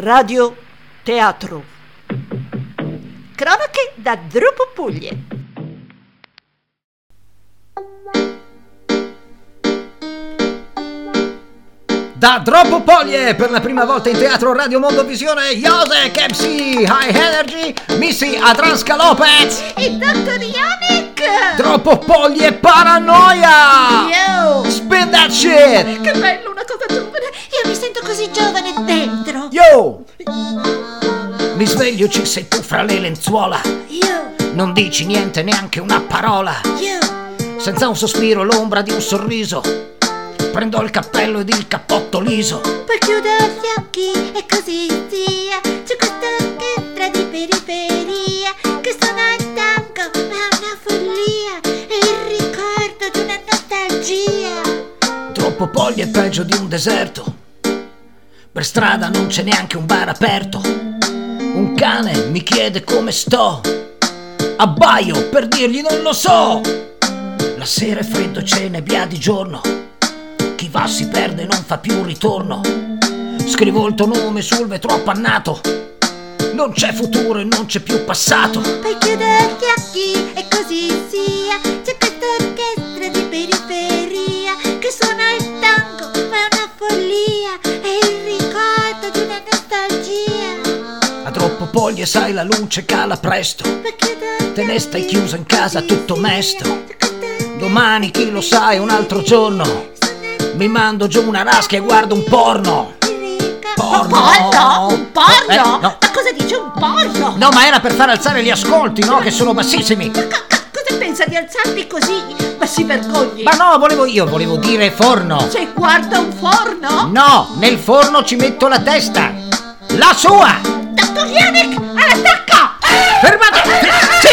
Radio Teatro. Cronache da Drupo Puglie. Da Troppo Poglie per la prima volta in teatro Radio Mondo Visione Jose Kepsi High Energy Missy Adranska Lopez E Dottor Yannick! Troppo Poglie Paranoia Yo! Spin that shit Che bello, una cosa giovane! Io mi sento così giovane dentro! Mi sveglio ci sei tu fra le lenzuola. Io, Non dici niente neanche una parola. Io, Senza un sospiro l'ombra di un sorriso. Prendo il cappello ed il cappotto liso. Poi chiudo gli occhi e così sia C'è questa orchestra di periferia Che suona il tango ma è una follia. È il ricordo di una nostalgia. Troppo poglie è peggio di un deserto. Per strada non c'è neanche un bar aperto. Un cane mi chiede come sto. Abbaio per dirgli non lo so. La sera è freddo, c'è nebbia di giorno. Chi va si perde, non fa più ritorno. Scrivo il tuo nome sul vetro appannato. Non c'è futuro e non c'è più passato. Poi chiudo gli occhi e così sia C'è questa nostalgia A troppo poglie, sai, la luce cala presto. Te ne stai chiuso in casa tutto mesto. Domani, chi lo sa, è un altro giorno. Mi mando giù una rasca e guardo un porno. Porno? porno? Un porno? Eh, no. Ma cosa dice un porno? No, ma era per far alzare gli ascolti, no? Che sono bassissimi. Ca- cosa pensa di alzarli così? Ma si vergogni! Ma no, volevo io, volevo dire forno. Se guarda un forno? No, nel forno ci metto la testa. La sua! Dostoyevsky! ¡Al ataque! ¡Eh! ¡Hermano! ¡Eh!